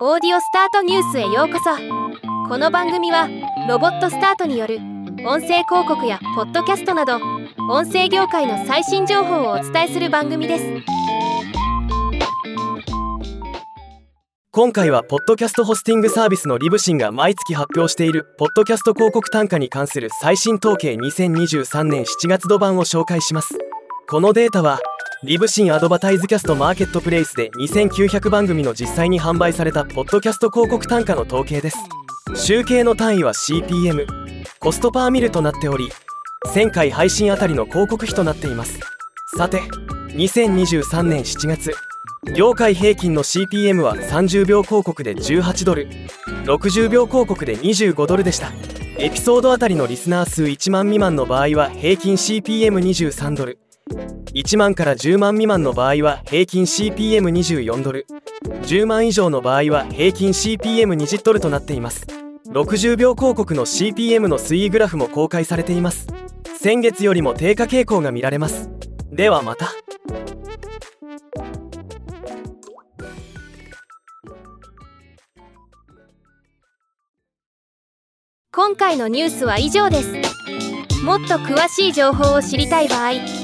オーディオスタートニュースへようこそ。この番組はロボットスタートによる音声広告やポッドキャストなど音声業界の最新情報をお伝えする番組です。今回はポッドキャストホスティングサービスのリブシンが毎月発表しているポッドキャスト広告単価に関する最新統計2023年7月度版を紹介します。このデータはリブシンアドバタイズキャストマーケットプレイスで2900番組の実際に販売されたポッドキャスト広告単価の統計です。集計の単位は CPM コストパーミルとなっており1000回配信あたりの広告費となっています。さて2023年7月。業界平均の CPM は30秒広告で18ドル。60秒広告で25ドルでした。エピソードあたりのリスナー数1万未満の場合は平均 CPM23 ドル。1万から10万未満の場合は平均 CPM24 ドル。10万以上の場合は平均 CPM20 ドルとなっています。60秒広告の CPM の推移グラフも公開されています。先月よりも低下傾向が見られます。ではまた。今回のニュースは以上です。もっと詳しい情報を知りたい場合